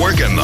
Working the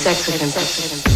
sex with him.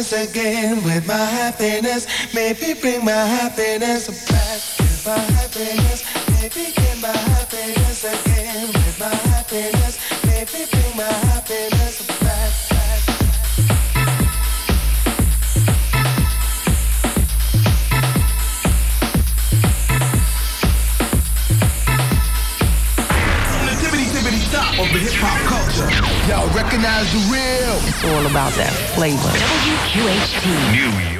Again with my happiness. Maybe bring my happiness back with my happiness. Maybe get my happiness again with my happiness. Maybe bring my happiness back. top of the hip hop culture. Y'all recognize the real. It's all about that flavor. WQHT. New York.